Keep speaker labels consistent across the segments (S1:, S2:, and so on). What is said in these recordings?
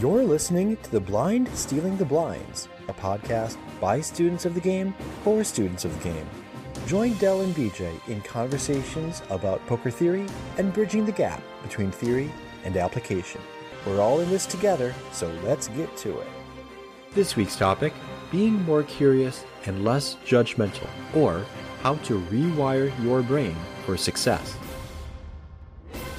S1: You're listening to The Blind Stealing the Blinds, a podcast by students of the game for students of the game. Join Dell and BJ in conversations about poker theory and bridging the gap between theory and application. We're all in this together, so let's get to it. This week's topic being more curious and less judgmental, or how to rewire your brain for success.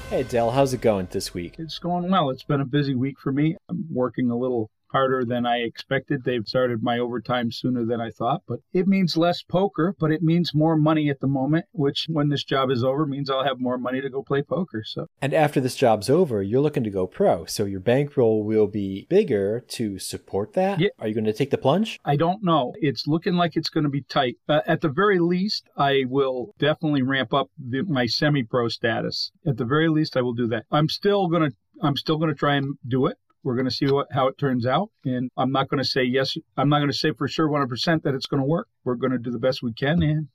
S1: Hey, Dell, how's it going this week?
S2: It's going well. It's been a busy week for me. I'm working a little harder than I expected. They've started my overtime sooner than I thought, but it means less poker, but it means more money at the moment, which when this job is over means I'll have more money to go play poker. So
S1: And after this job's over, you're looking to go pro. So your bankroll will be bigger to support that.
S2: Yeah.
S1: Are you going to take the plunge?
S2: I don't know. It's looking like it's going to be tight. Uh, at the very least, I will definitely ramp up the, my semi-pro status. At the very least, I will do that. I'm still going to I'm still going to try and do it. We're going to see what, how it turns out. And I'm not going to say yes. I'm not going to say for sure 100% that it's going to work. We're going to do the best we can. And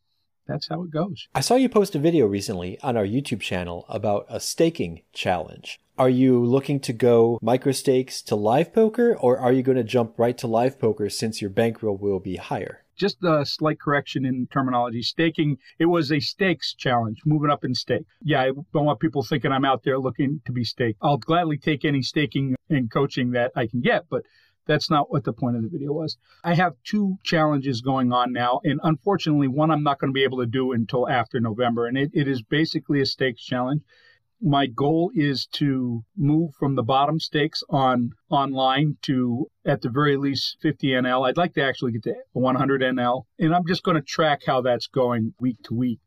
S2: that's how it goes.
S1: I saw you post a video recently on our YouTube channel about a staking challenge. Are you looking to go micro stakes to live poker or are you going to jump right to live poker since your bankroll will be higher?
S2: Just a slight correction in terminology. Staking, it was a stakes challenge, moving up in stake. Yeah, I don't want people thinking I'm out there looking to be staked. I'll gladly take any staking and coaching that I can get, but that's not what the point of the video was. I have two challenges going on now, and unfortunately, one I'm not going to be able to do until after November, and it, it is basically a stakes challenge my goal is to move from the bottom stakes on online to at the very least 50 NL. I'd like to actually get to 100 NL, and I'm just going to track how that's going week to week.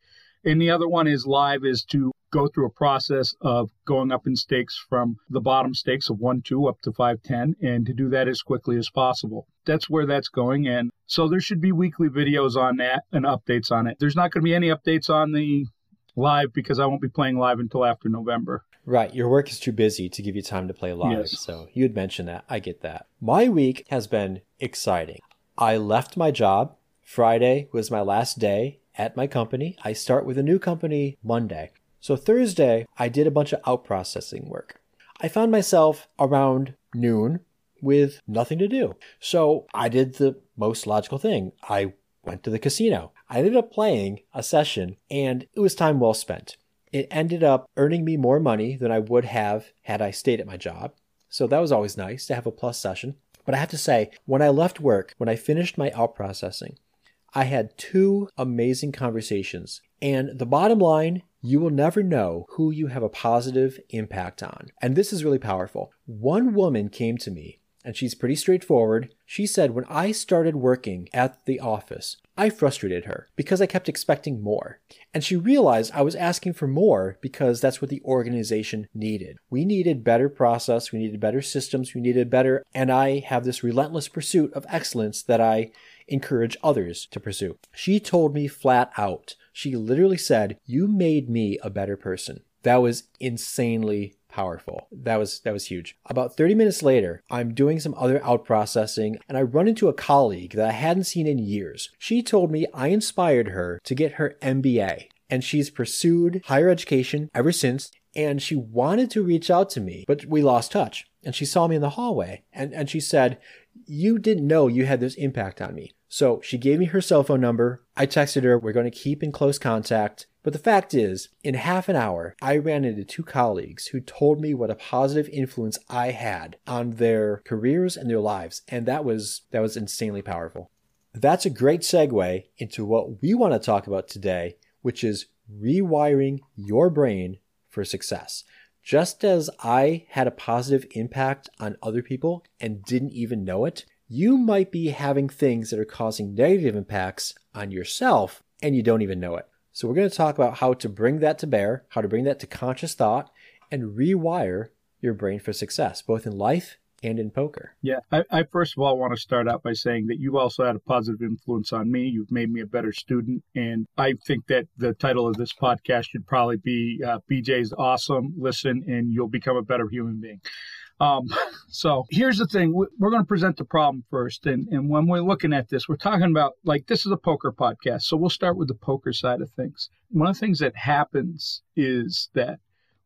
S2: And the other one is live is to go through a process of going up in stakes from the bottom stakes of 1 2 up to 5 10 and to do that as quickly as possible. That's where that's going. And so there should be weekly videos on that and updates on it. There's not going to be any updates on the live because I won't be playing live until after November.
S1: Right. Your work is too busy to give you time to play live.
S2: Yes.
S1: So you had mentioned that. I get that. My week has been exciting. I left my job. Friday was my last day at my company. I start with a new company Monday. So Thursday, I did a bunch of out processing work. I found myself around noon with nothing to do. So I did the most logical thing. I went to the casino. I ended up playing a session and it was time well spent. It ended up earning me more money than I would have had I stayed at my job. So that was always nice to have a plus session. But I have to say, when I left work, when I finished my out processing, I had two amazing conversations. And the bottom line, you will never know who you have a positive impact on. And this is really powerful. One woman came to me and she's pretty straightforward. She said, When I started working at the office, I frustrated her because I kept expecting more. And she realized I was asking for more because that's what the organization needed. We needed better process, we needed better systems, we needed better, and I have this relentless pursuit of excellence that I encourage others to pursue. She told me flat out, she literally said, You made me a better person. That was insanely powerful. That was that was huge. About 30 minutes later, I'm doing some other out processing and I run into a colleague that I hadn't seen in years. She told me I inspired her to get her MBA and she's pursued higher education ever since and she wanted to reach out to me, but we lost touch. And she saw me in the hallway and, and she said, You didn't know you had this impact on me. So she gave me her cell phone number. I texted her, We're going to keep in close contact. But the fact is, in half an hour, I ran into two colleagues who told me what a positive influence I had on their careers and their lives, and that was that was insanely powerful. That's a great segue into what we want to talk about today, which is rewiring your brain for success. Just as I had a positive impact on other people and didn't even know it, you might be having things that are causing negative impacts on yourself and you don't even know it. So, we're going to talk about how to bring that to bear, how to bring that to conscious thought, and rewire your brain for success, both in life and in poker.
S2: Yeah, I, I first of all want to start out by saying that you've also had a positive influence on me. You've made me a better student. And I think that the title of this podcast should probably be uh, BJ's Awesome. Listen, and you'll become a better human being. Um, so here's the thing we're going to present the problem first. And, and when we're looking at this, we're talking about like this is a poker podcast. So we'll start with the poker side of things. One of the things that happens is that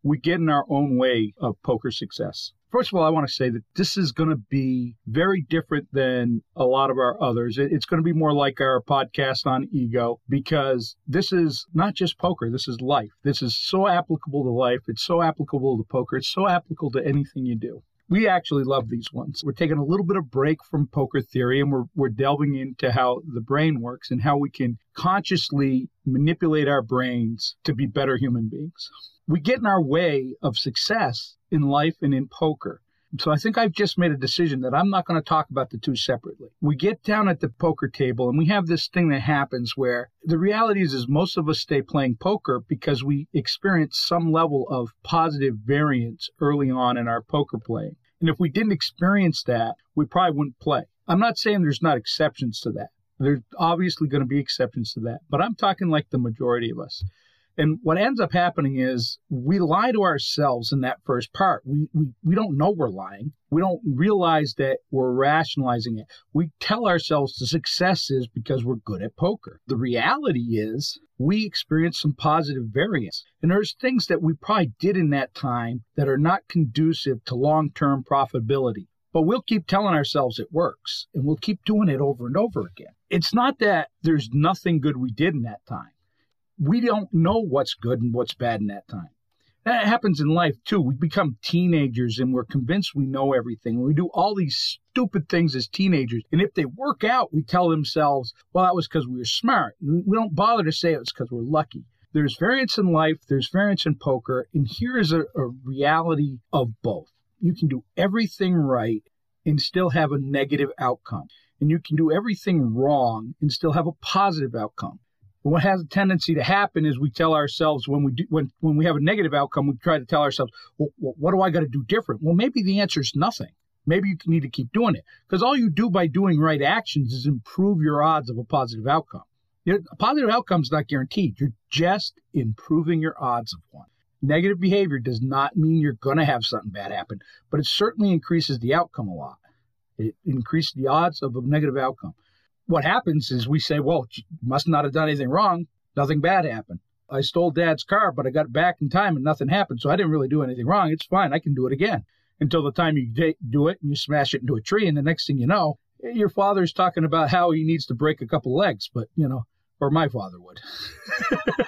S2: we get in our own way of poker success. First of all, I want to say that this is going to be very different than a lot of our others. It's going to be more like our podcast on ego because this is not just poker, this is life. This is so applicable to life. It's so applicable to poker. It's so applicable to anything you do. We actually love these ones. We're taking a little bit of break from poker theory and we're, we're delving into how the brain works and how we can consciously manipulate our brains to be better human beings we get in our way of success in life and in poker. So I think I've just made a decision that I'm not going to talk about the two separately. We get down at the poker table and we have this thing that happens where the reality is, is most of us stay playing poker because we experience some level of positive variance early on in our poker playing. And if we didn't experience that, we probably wouldn't play. I'm not saying there's not exceptions to that. There's obviously going to be exceptions to that, but I'm talking like the majority of us. And what ends up happening is we lie to ourselves in that first part. We, we, we don't know we're lying. We don't realize that we're rationalizing it. We tell ourselves the success is because we're good at poker. The reality is we experience some positive variance. And there's things that we probably did in that time that are not conducive to long term profitability. But we'll keep telling ourselves it works and we'll keep doing it over and over again. It's not that there's nothing good we did in that time we don't know what's good and what's bad in that time. That happens in life too. We become teenagers and we're convinced we know everything. We do all these stupid things as teenagers. And if they work out, we tell themselves, well, that was because we were smart. We don't bother to say it was because we're lucky. There's variance in life, there's variance in poker, and here is a, a reality of both. You can do everything right and still have a negative outcome. And you can do everything wrong and still have a positive outcome. What has a tendency to happen is we tell ourselves when we do when when we have a negative outcome, we try to tell ourselves, well, what do I got to do different? Well, maybe the answer is nothing. Maybe you need to keep doing it because all you do by doing right actions is improve your odds of a positive outcome. A positive outcome is not guaranteed. You're just improving your odds of one. Negative behavior does not mean you're going to have something bad happen, but it certainly increases the outcome a lot. It increases the odds of a negative outcome what happens is we say, well, must not have done anything wrong. Nothing bad happened. I stole dad's car, but I got back in time and nothing happened. So I didn't really do anything wrong. It's fine. I can do it again. Until the time you do it and you smash it into a tree. And the next thing you know, your father's talking about how he needs to break a couple legs, but, you know, or my father would.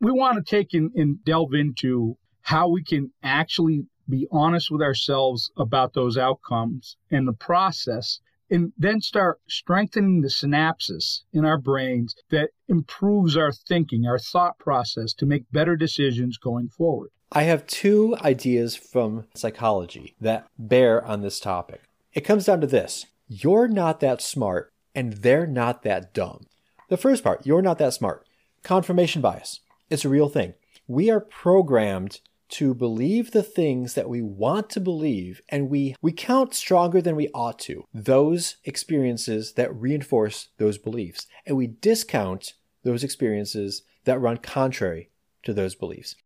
S2: we want to take in and delve into how we can actually be honest with ourselves about those outcomes and the process and then start strengthening the synapses in our brains that improves our thinking, our thought process to make better decisions going forward.
S1: I have two ideas from psychology that bear on this topic. It comes down to this you're not that smart, and they're not that dumb. The first part, you're not that smart. Confirmation bias. It's a real thing. We are programmed to believe the things that we want to believe and we we count stronger than we ought to those experiences that reinforce those beliefs. And we discount those experiences that run contrary to those beliefs.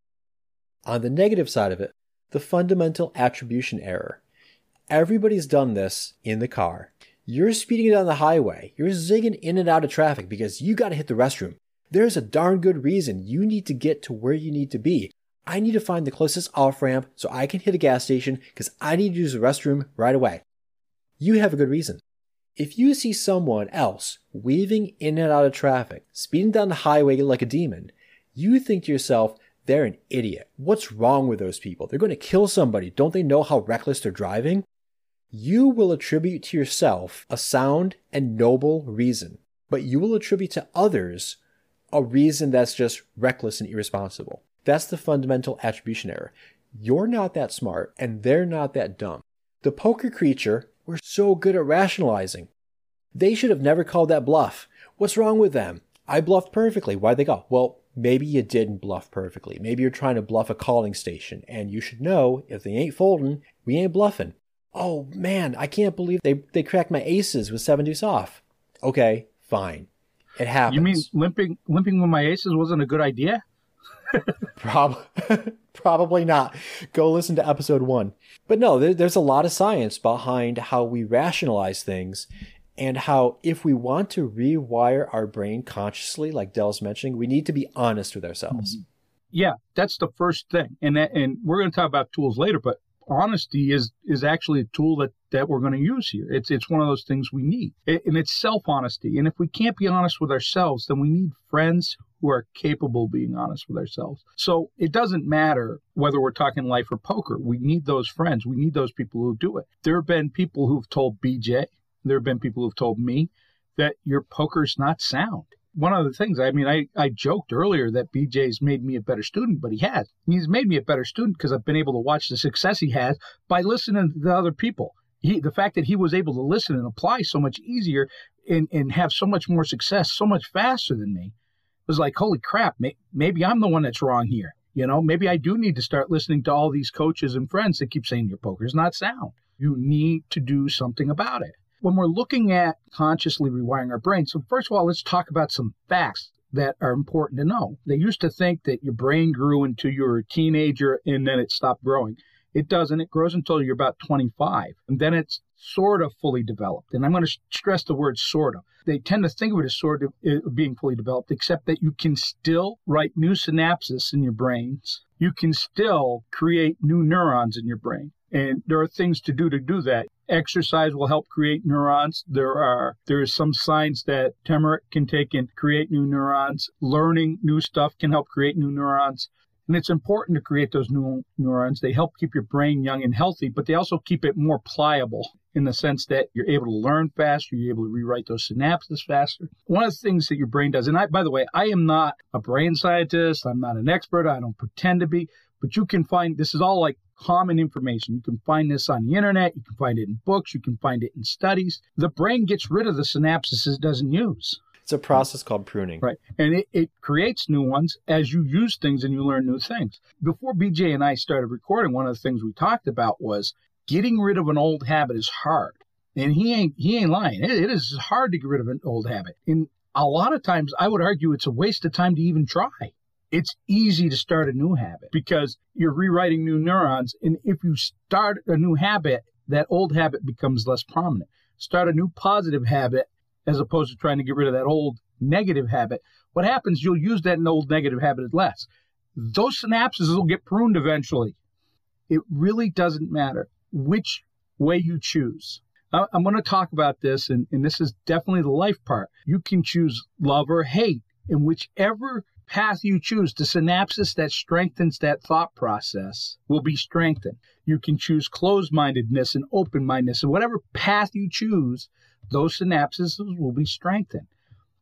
S1: On the negative side of it the fundamental attribution error. Everybody's done this in the car. You're speeding down the highway. You're zigging in and out of traffic because you got to hit the restroom. There's a darn good reason you need to get to where you need to be I need to find the closest off ramp so I can hit a gas station because I need to use the restroom right away. You have a good reason. If you see someone else weaving in and out of traffic, speeding down the highway like a demon, you think to yourself, they're an idiot. What's wrong with those people? They're going to kill somebody. Don't they know how reckless they're driving? You will attribute to yourself a sound and noble reason, but you will attribute to others a reason that's just reckless and irresponsible. That's the fundamental attribution error. You're not that smart, and they're not that dumb. The poker creature were so good at rationalizing. They should have never called that bluff. What's wrong with them? I bluffed perfectly. Why'd they go? Well, maybe you didn't bluff perfectly. Maybe you're trying to bluff a calling station, and you should know if they ain't folding, we ain't bluffing. Oh man, I can't believe they, they cracked my aces with seven deuce off. Okay, fine. It happens.
S2: You mean limping limping with my aces wasn't a good idea?
S1: Prob- probably not. Go listen to episode one. But no, there, there's a lot of science behind how we rationalize things and how if we want to rewire our brain consciously, like Dell's mentioning, we need to be honest with ourselves. Mm-hmm.
S2: Yeah, that's the first thing. And that, and we're going to talk about tools later, but honesty is is actually a tool that that we're going to use here. It's it's one of those things we need, and it's self honesty. And if we can't be honest with ourselves, then we need friends who are capable of being honest with ourselves. So it doesn't matter whether we're talking life or poker. We need those friends. We need those people who do it. There have been people who've told BJ, there have been people who've told me that your poker's not sound one of the things, I mean, I, I joked earlier that BJ's made me a better student, but he has. He's made me a better student because I've been able to watch the success he has by listening to other people. He, the fact that he was able to listen and apply so much easier and, and have so much more success so much faster than me was like, holy crap, may, maybe I'm the one that's wrong here. You know, maybe I do need to start listening to all these coaches and friends that keep saying your poker's not sound. You need to do something about it when we're looking at consciously rewiring our brain, so first of all, let's talk about some facts that are important to know. They used to think that your brain grew until you were a teenager and then it stopped growing. It doesn't. It grows until you're about 25, and then it's sort of fully developed. And I'm going to stress the word sort of. They tend to think of it as sort of being fully developed, except that you can still write new synapses in your brains. You can still create new neurons in your brain. And there are things to do to do that. Exercise will help create neurons. There are there is some science that turmeric can take and create new neurons. Learning new stuff can help create new neurons. And it's important to create those new neurons. They help keep your brain young and healthy, but they also keep it more pliable in the sense that you're able to learn faster, you're able to rewrite those synapses faster. One of the things that your brain does, and I, by the way, I am not a brain scientist, I'm not an expert, I don't pretend to be, but you can find this is all like common information. You can find this on the internet, you can find it in books, you can find it in studies. The brain gets rid of the synapses it doesn't use.
S1: It's a process called pruning.
S2: Right. And it, it creates new ones as you use things and you learn new things. Before BJ and I started recording, one of the things we talked about was getting rid of an old habit is hard. And he ain't he ain't lying. it, it is hard to get rid of an old habit. And a lot of times I would argue it's a waste of time to even try it's easy to start a new habit because you're rewriting new neurons. And if you start a new habit, that old habit becomes less prominent. Start a new positive habit as opposed to trying to get rid of that old negative habit. What happens, you'll use that old negative habit less. Those synapses will get pruned eventually. It really doesn't matter which way you choose. I'm going to talk about this, and, and this is definitely the life part. You can choose love or hate, and whichever path you choose, the synapses that strengthens that thought process will be strengthened. You can choose closed mindedness and open mindedness, and whatever path you choose, those synapses will be strengthened.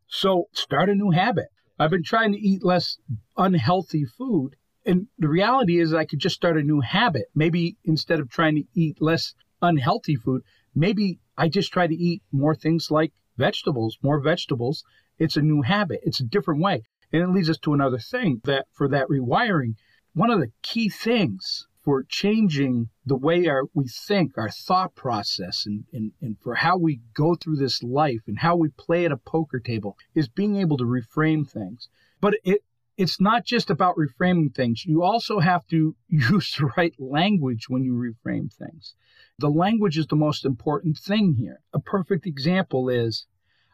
S2: So start a new habit. I've been trying to eat less unhealthy food. And the reality is, I could just start a new habit. Maybe instead of trying to eat less unhealthy food, maybe I just try to eat more things like vegetables, more vegetables. It's a new habit, it's a different way. And it leads us to another thing that for that rewiring, one of the key things for changing the way our, we think, our thought process, and, and, and for how we go through this life and how we play at a poker table is being able to reframe things. But it, it's not just about reframing things. You also have to use the right language when you reframe things. The language is the most important thing here. A perfect example is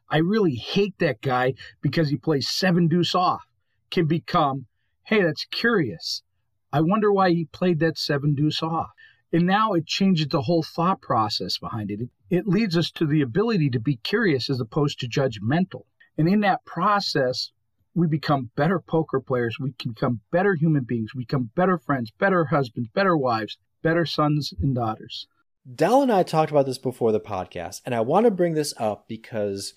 S2: I really hate that guy because he plays seven deuce off, can become, hey, that's curious. I wonder why he played that seven deuce off. And now it changes the whole thought process behind it. it. Leads us to the ability to be curious as opposed to judgmental. And in that process, we become better poker players. We can become better human beings. We become better friends, better husbands, better wives, better sons and daughters.
S1: Dal and I talked about this before the podcast, and I want to bring this up because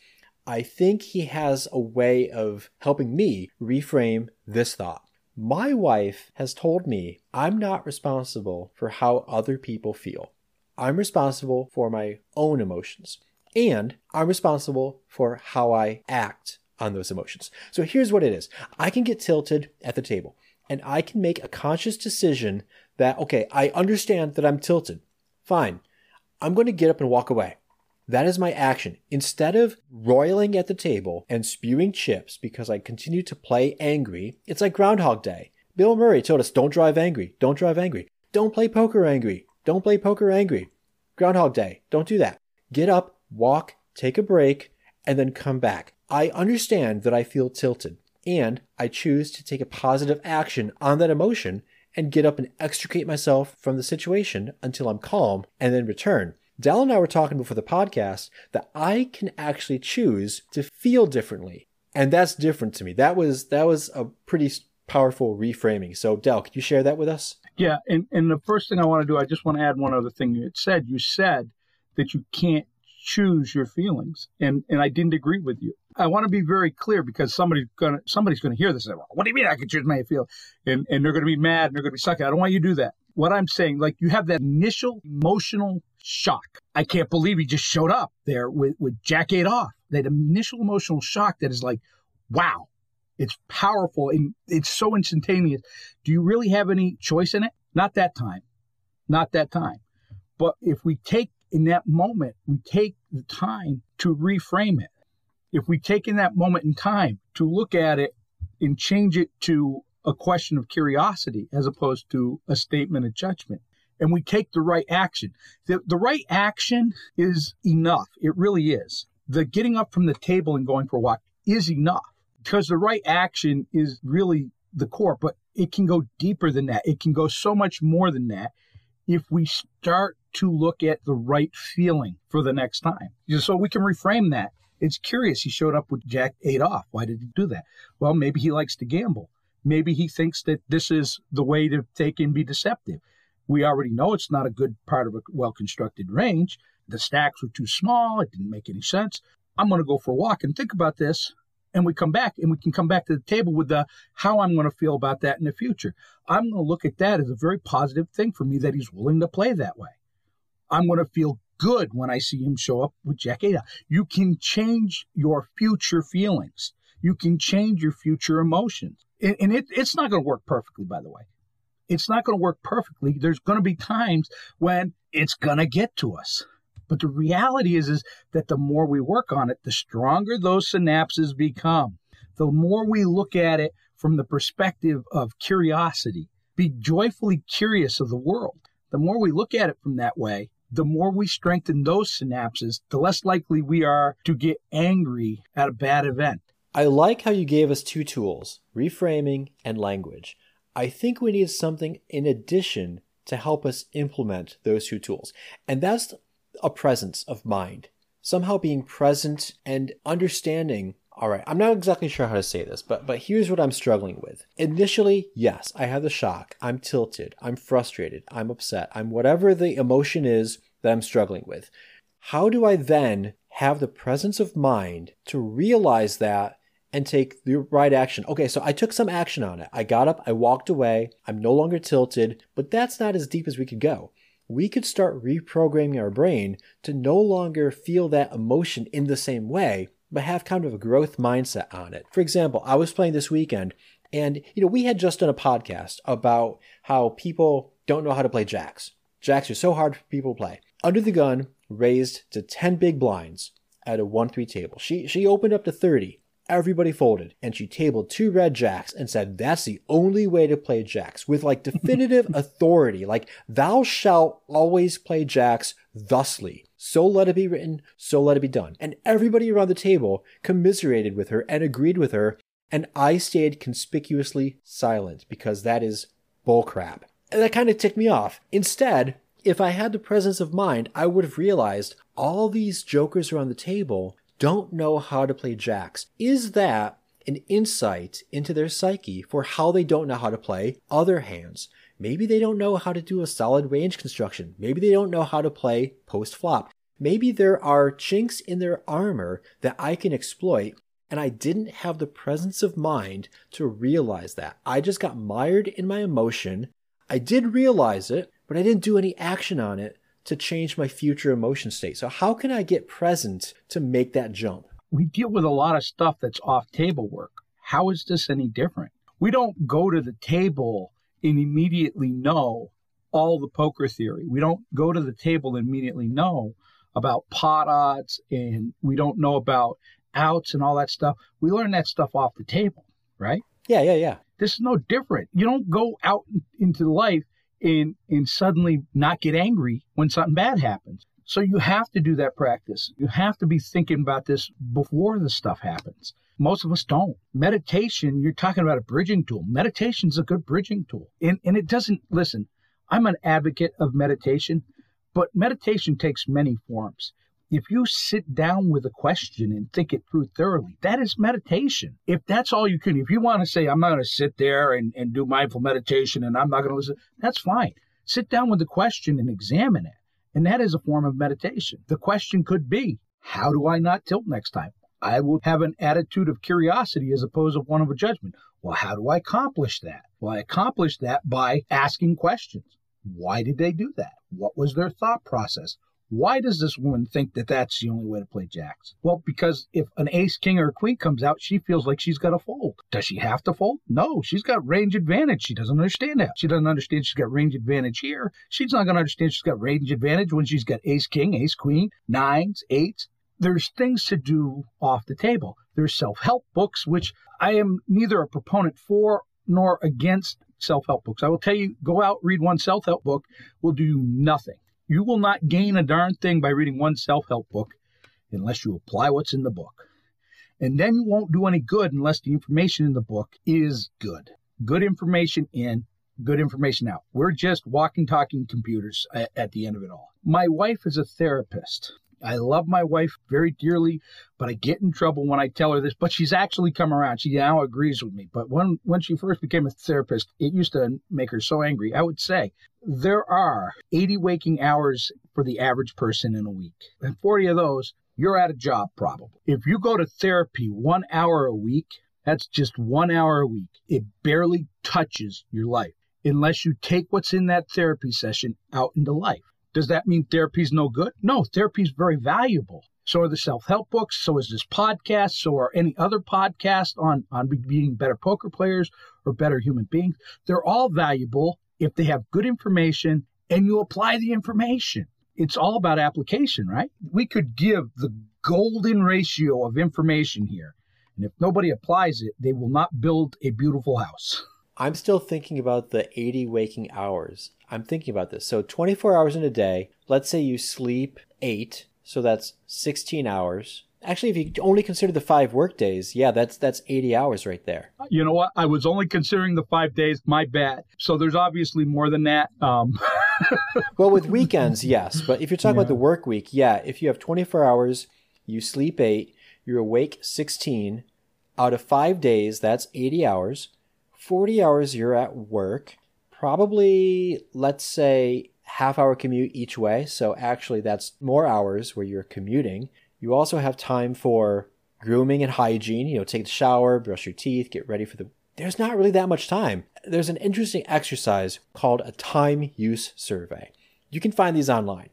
S1: I think he has a way of helping me reframe this thought. My wife has told me I'm not responsible for how other people feel. I'm responsible for my own emotions. And I'm responsible for how I act on those emotions. So here's what it is I can get tilted at the table, and I can make a conscious decision that, okay, I understand that I'm tilted. Fine. I'm going to get up and walk away. That is my action. Instead of roiling at the table and spewing chips because I continue to play angry, it's like Groundhog Day. Bill Murray told us don't drive angry, don't drive angry, don't play poker angry, don't play poker angry. Groundhog Day, don't do that. Get up, walk, take a break, and then come back. I understand that I feel tilted, and I choose to take a positive action on that emotion and get up and extricate myself from the situation until I'm calm and then return. Dal and I were talking before the podcast that I can actually choose to feel differently. And that's different to me. That was that was a pretty powerful reframing. So Dal, could you share that with us?
S2: Yeah, and, and the first thing I want to do, I just want to add one other thing you said. You said that you can't choose your feelings. And and I didn't agree with you. I want to be very clear because somebody's gonna somebody's gonna hear this and say, well, what do you mean I can choose my feel? And and they're gonna be mad and they're gonna be sucky. I don't want you to do that. What I'm saying, like you have that initial emotional shock. I can't believe he just showed up there with, with Jack eight off. That initial emotional shock that is like, wow, it's powerful and it's so instantaneous. Do you really have any choice in it? Not that time. Not that time. But if we take in that moment, we take the time to reframe it. If we take in that moment in time to look at it and change it to a question of curiosity as opposed to a statement of judgment, and we take the right action, the, the right action is enough. It really is. The getting up from the table and going for a walk is enough because the right action is really the core, but it can go deeper than that. It can go so much more than that if we start to look at the right feeling for the next time. So we can reframe that. It's curious. He showed up with Jack off. Why did he do that? Well, maybe he likes to gamble. Maybe he thinks that this is the way to take and be deceptive. We already know it's not a good part of a well constructed range. The stacks were too small. It didn't make any sense. I'm going to go for a walk and think about this and we come back and we can come back to the table with the how I'm going to feel about that in the future. I'm going to look at that as a very positive thing for me that he's willing to play that way. I'm going to feel good when I see him show up with Jack eight. You can change your future feelings. You can change your future emotions. And, it, it's not going to work perfectly, by the way. It's not going to work perfectly. There's going to be times when it's going to get to us. But the reality is, is that the more we work on it, the stronger those synapses become. The more we look at it from the perspective of curiosity, be joyfully curious of the world. The more we look at it from that way, the more we strengthen those synapses, the less likely we are to get angry at a bad event.
S1: I like how you gave us two tools reframing and language. I think we need something in addition to help us implement those two tools. And that's a presence of mind, somehow being present and understanding. All right, I'm not exactly sure how to say this, but but here's what I'm struggling with. Initially, yes, I have the shock. I'm tilted. I'm frustrated. I'm upset. I'm whatever the emotion is that I'm struggling with. How do I then have the presence of mind to realize that and take the right action. Okay, so I took some action on it. I got up, I walked away, I'm no longer tilted, but that's not as deep as we could go we could start reprogramming our brain to no longer feel that emotion in the same way, but have kind of a growth mindset on it. For example, I was playing this weekend and you know, we had just done a podcast about how people don't know how to play jacks. Jacks are so hard for people to play. Under the gun raised to 10 big blinds at a 1-3 table. She she opened up to 30 everybody folded and she tabled two red jacks and said that's the only way to play jacks with like definitive authority like thou shalt always play jacks thusly. So let it be written so let it be done. And everybody around the table commiserated with her and agreed with her and i stayed conspicuously silent because that is bullcrap. And that kind of ticked me off. Instead if I had the presence of mind, I would have realized all these jokers around the table don't know how to play jacks. Is that an insight into their psyche for how they don't know how to play other hands? Maybe they don't know how to do a solid range construction. Maybe they don't know how to play post flop. Maybe there are chinks in their armor that I can exploit, and I didn't have the presence of mind to realize that. I just got mired in my emotion. I did realize it, but I didn't do any action on it to change my future emotion state. So, how can I get present to make that jump?
S2: We deal with a lot of stuff that's off table work. How is this any different? We don't go to the table and immediately know all the poker theory. We don't go to the table and immediately know about pot odds and we don't know about outs and all that stuff. We learn that stuff off the table, right?
S1: Yeah, yeah, yeah.
S2: This is no different. You don't go out into life and and suddenly not get angry when something bad happens. So you have to do that practice. You have to be thinking about this before the stuff happens. Most of us don't. Meditation, you're talking about a bridging tool. Meditation's a good bridging tool. And, and it doesn't, listen, I'm an advocate of meditation, but meditation takes many forms. If you sit down with a question and think it through thoroughly, that is meditation. If that's all you can, if you want to say, I'm not going to sit there and, and do mindful meditation and I'm not going to listen, that's fine. Sit down with the question and examine it. And that is a form of meditation. The question could be, how do I not tilt next time? I will have an attitude of curiosity as opposed to one of a judgment. Well, how do I accomplish that? Well, I accomplish that by asking questions. Why did they do that? What was their thought process? Why does this woman think that that's the only way to play jacks? Well, because if an ace, king, or a queen comes out, she feels like she's got to fold. Does she have to fold? No, she's got range advantage. She doesn't understand that. She doesn't understand she's got range advantage here. She's not going to understand she's got range advantage when she's got ace, king, ace, queen, nines, eights. There's things to do off the table. There's self help books, which I am neither a proponent for nor against self help books. I will tell you, go out, read one self help book, will do you nothing. You will not gain a darn thing by reading one self help book unless you apply what's in the book. And then you won't do any good unless the information in the book is good. Good information in, good information out. We're just walking, talking computers at, the end of it all. My wife is a therapist. I love my wife very dearly, but I get in trouble when I tell her this. But she's actually come around. She now agrees with me. But when when she first became a therapist, it used to make her so angry. I would say there are 80 waking hours for the average person in a week, and 40 of those you're at a job probably. If you go to therapy one hour a week, that's just one hour a week. It barely touches your life unless you take what's in that therapy session out into life. Does that mean therapy's no good? No, therapy's very valuable. So are the self-help books. So is this podcast. So are any other podcast on, on being better poker players or better human beings. They're all valuable if they have good information and you apply the information. It's all about application, right? We could give the golden ratio of information here. And if nobody applies it, they will not build a beautiful house.
S1: I'm still thinking about the 80 waking hours. I'm thinking about this. So 24 hours in a day, let's say you sleep eight, so that's 16 hours. Actually, if you only consider the five work days, yeah, that's that's 80 hours right there.
S2: You know what? I was only considering the five days. My bad. So there's obviously more than that. Um.
S1: well, with weekends, yes, but if you're talking yeah. about the work week, yeah, if you have 24 hours, you sleep eight, you're awake 16. Out of five days, that's 80 hours. 40 hours you're at work, probably, let's say, half hour commute each way. So actually, that's more hours where you're commuting. You also have time for grooming and hygiene, you know, take the shower, brush your teeth, get ready for the. There's not really that much time. There's an interesting exercise called a time use survey. You can find these online.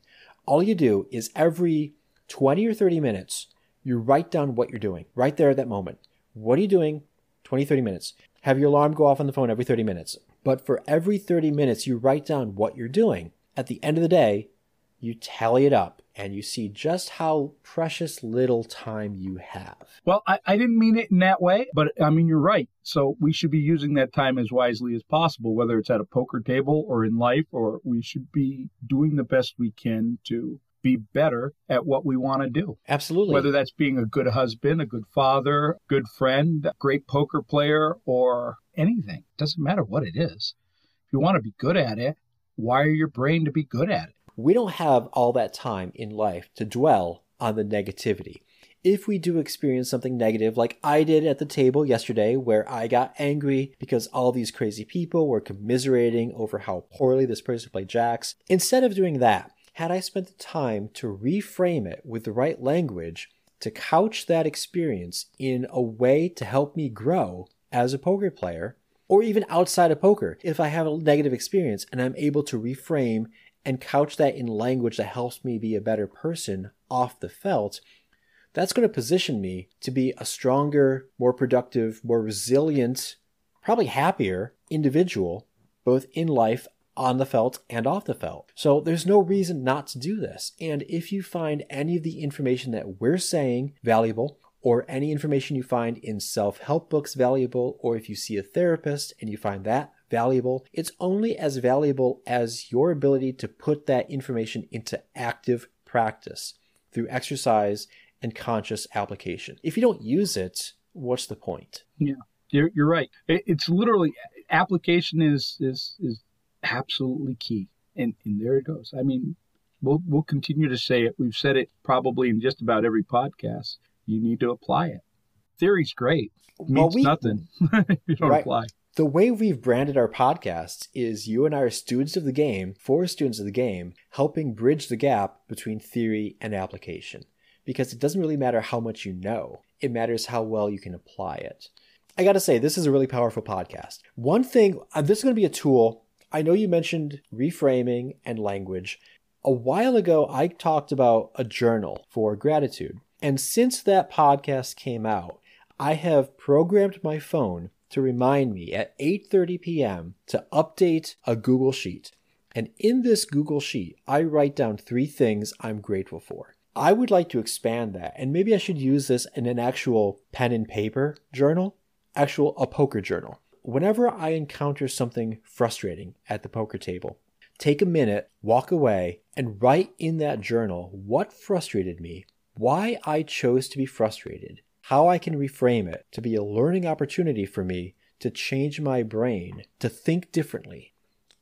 S1: All you do is every 20 or 30 minutes, you write down what you're doing right there at that moment. What are you doing? 20, 30 minutes. Have your alarm go off on the phone every 30 minutes. But for every 30 minutes, you write down what you're doing. At the end of the day, you tally it up and you see just how precious little time you have.
S2: Well, I, I, didn't mean it in that way, but I mean, you're right. So we should be using that time as wisely as possible, whether it's at a poker table or in life, or we should be doing the best we can to be better at what we want to do.
S1: Absolutely.
S2: Whether that's being a good husband, a good father, good friend, great poker player, or anything. it Doesn't matter what it is. If you want to be good at it, wire your brain to be good at it.
S1: We don't have all that time in life to dwell on the negativity. If we do experience something negative, like I did at the table yesterday, where I got angry because all these crazy people were commiserating over how poorly this person played jacks, instead of doing that, had I spent the time to reframe it with the right language, to couch that experience in a way to help me grow as a poker player, or even outside of poker, if I have a negative experience and I'm able to reframe and couch that in language that helps me be a better person off the felt, that's going to position me to be a stronger, more productive, more resilient, probably happier individual, both in life on the felt and off the felt. So there's no reason not to do this. And if you find any of the information that we're saying valuable, or any information you find in self help books valuable, or if you see a therapist and you find that valuable, it's only as valuable as your ability to put that information into active practice through exercise and conscious application. If you don't use it, what's the point?
S2: Yeah, you're, you're right. It, it's literally application is is is absolutely key, and and there it goes. I mean, we'll we'll continue to say it. We've said it probably in just about every podcast. You need to apply it. Theory's great. It means well, we, nothing. you don't right. apply.
S1: The way we've branded our podcast is you and I are students of the game, for students of the game, helping bridge the gap between theory and application. Because it doesn't really matter how much you know, it matters how well you can apply it. I gotta say, this is a really powerful podcast. One thing, uh, this is gonna be a tool. I know you mentioned reframing and language. A while ago, I talked about a journal for gratitude. And since that podcast came out, I have programmed my phone to remind me at 8:30 p.m. to update a Google Sheet. And in this Google Sheet, I write down 3 things I'm grateful for. I would like to expand that and maybe I should use this in an actual pen and paper journal actual a poker journal. Whenever I encounter something frustrating at the poker table, take a minute, walk away, and write in that journal what frustrated me, why I chose to be frustrated, how I can reframe it to be a learning opportunity for me to change my brain, to think differently.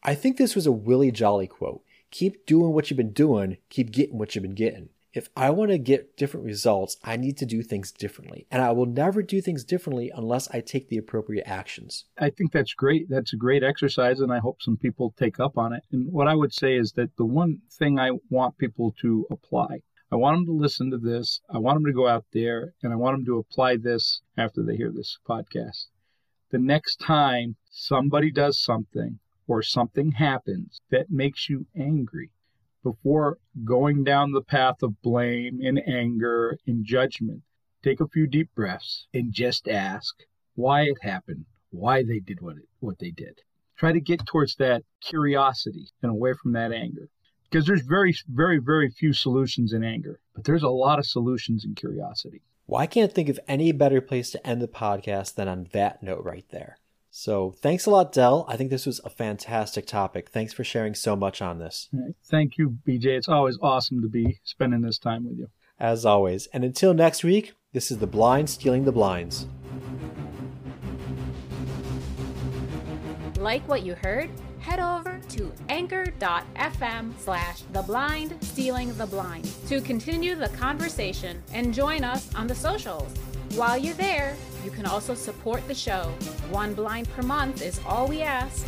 S1: I think this was a Willie Jolley quote. Keep doing what you've been doing, keep getting what you've been getting if I want to get different results, I need to do things differently. And I will never do things differently unless I take the appropriate actions.
S2: I think that's great. That's a great exercise, and I hope some people take up on it. And what I would say is that the one thing I want people to apply, I want them to listen to this, I want them to go out there, and I want them to apply this after they hear this podcast. The next time somebody does something or something happens that makes you angry, before going down the path of blame and anger and judgment, take a few deep breaths and just ask why it happened, why they did what, it, what they did. Try to get towards that curiosity and away from that anger. Because there's very, very, very few solutions in anger, but there's a lot of solutions in curiosity.
S1: Well, I can't think of any better place to end the podcast than on that note right there. So thanks a lot, Dell. I think this was a fantastic topic. Thanks for sharing so much on this.
S2: Thank you, BJ. It's always awesome to be spending this time with you.
S1: As always. And until next week, this is The Blind Stealing the Blinds.
S3: Like what you heard? Head over to anchor.fm slash the blind stealing the blind to continue the conversation and join us on the socials. While you're there, you can also support the show. One blind per month is all we ask.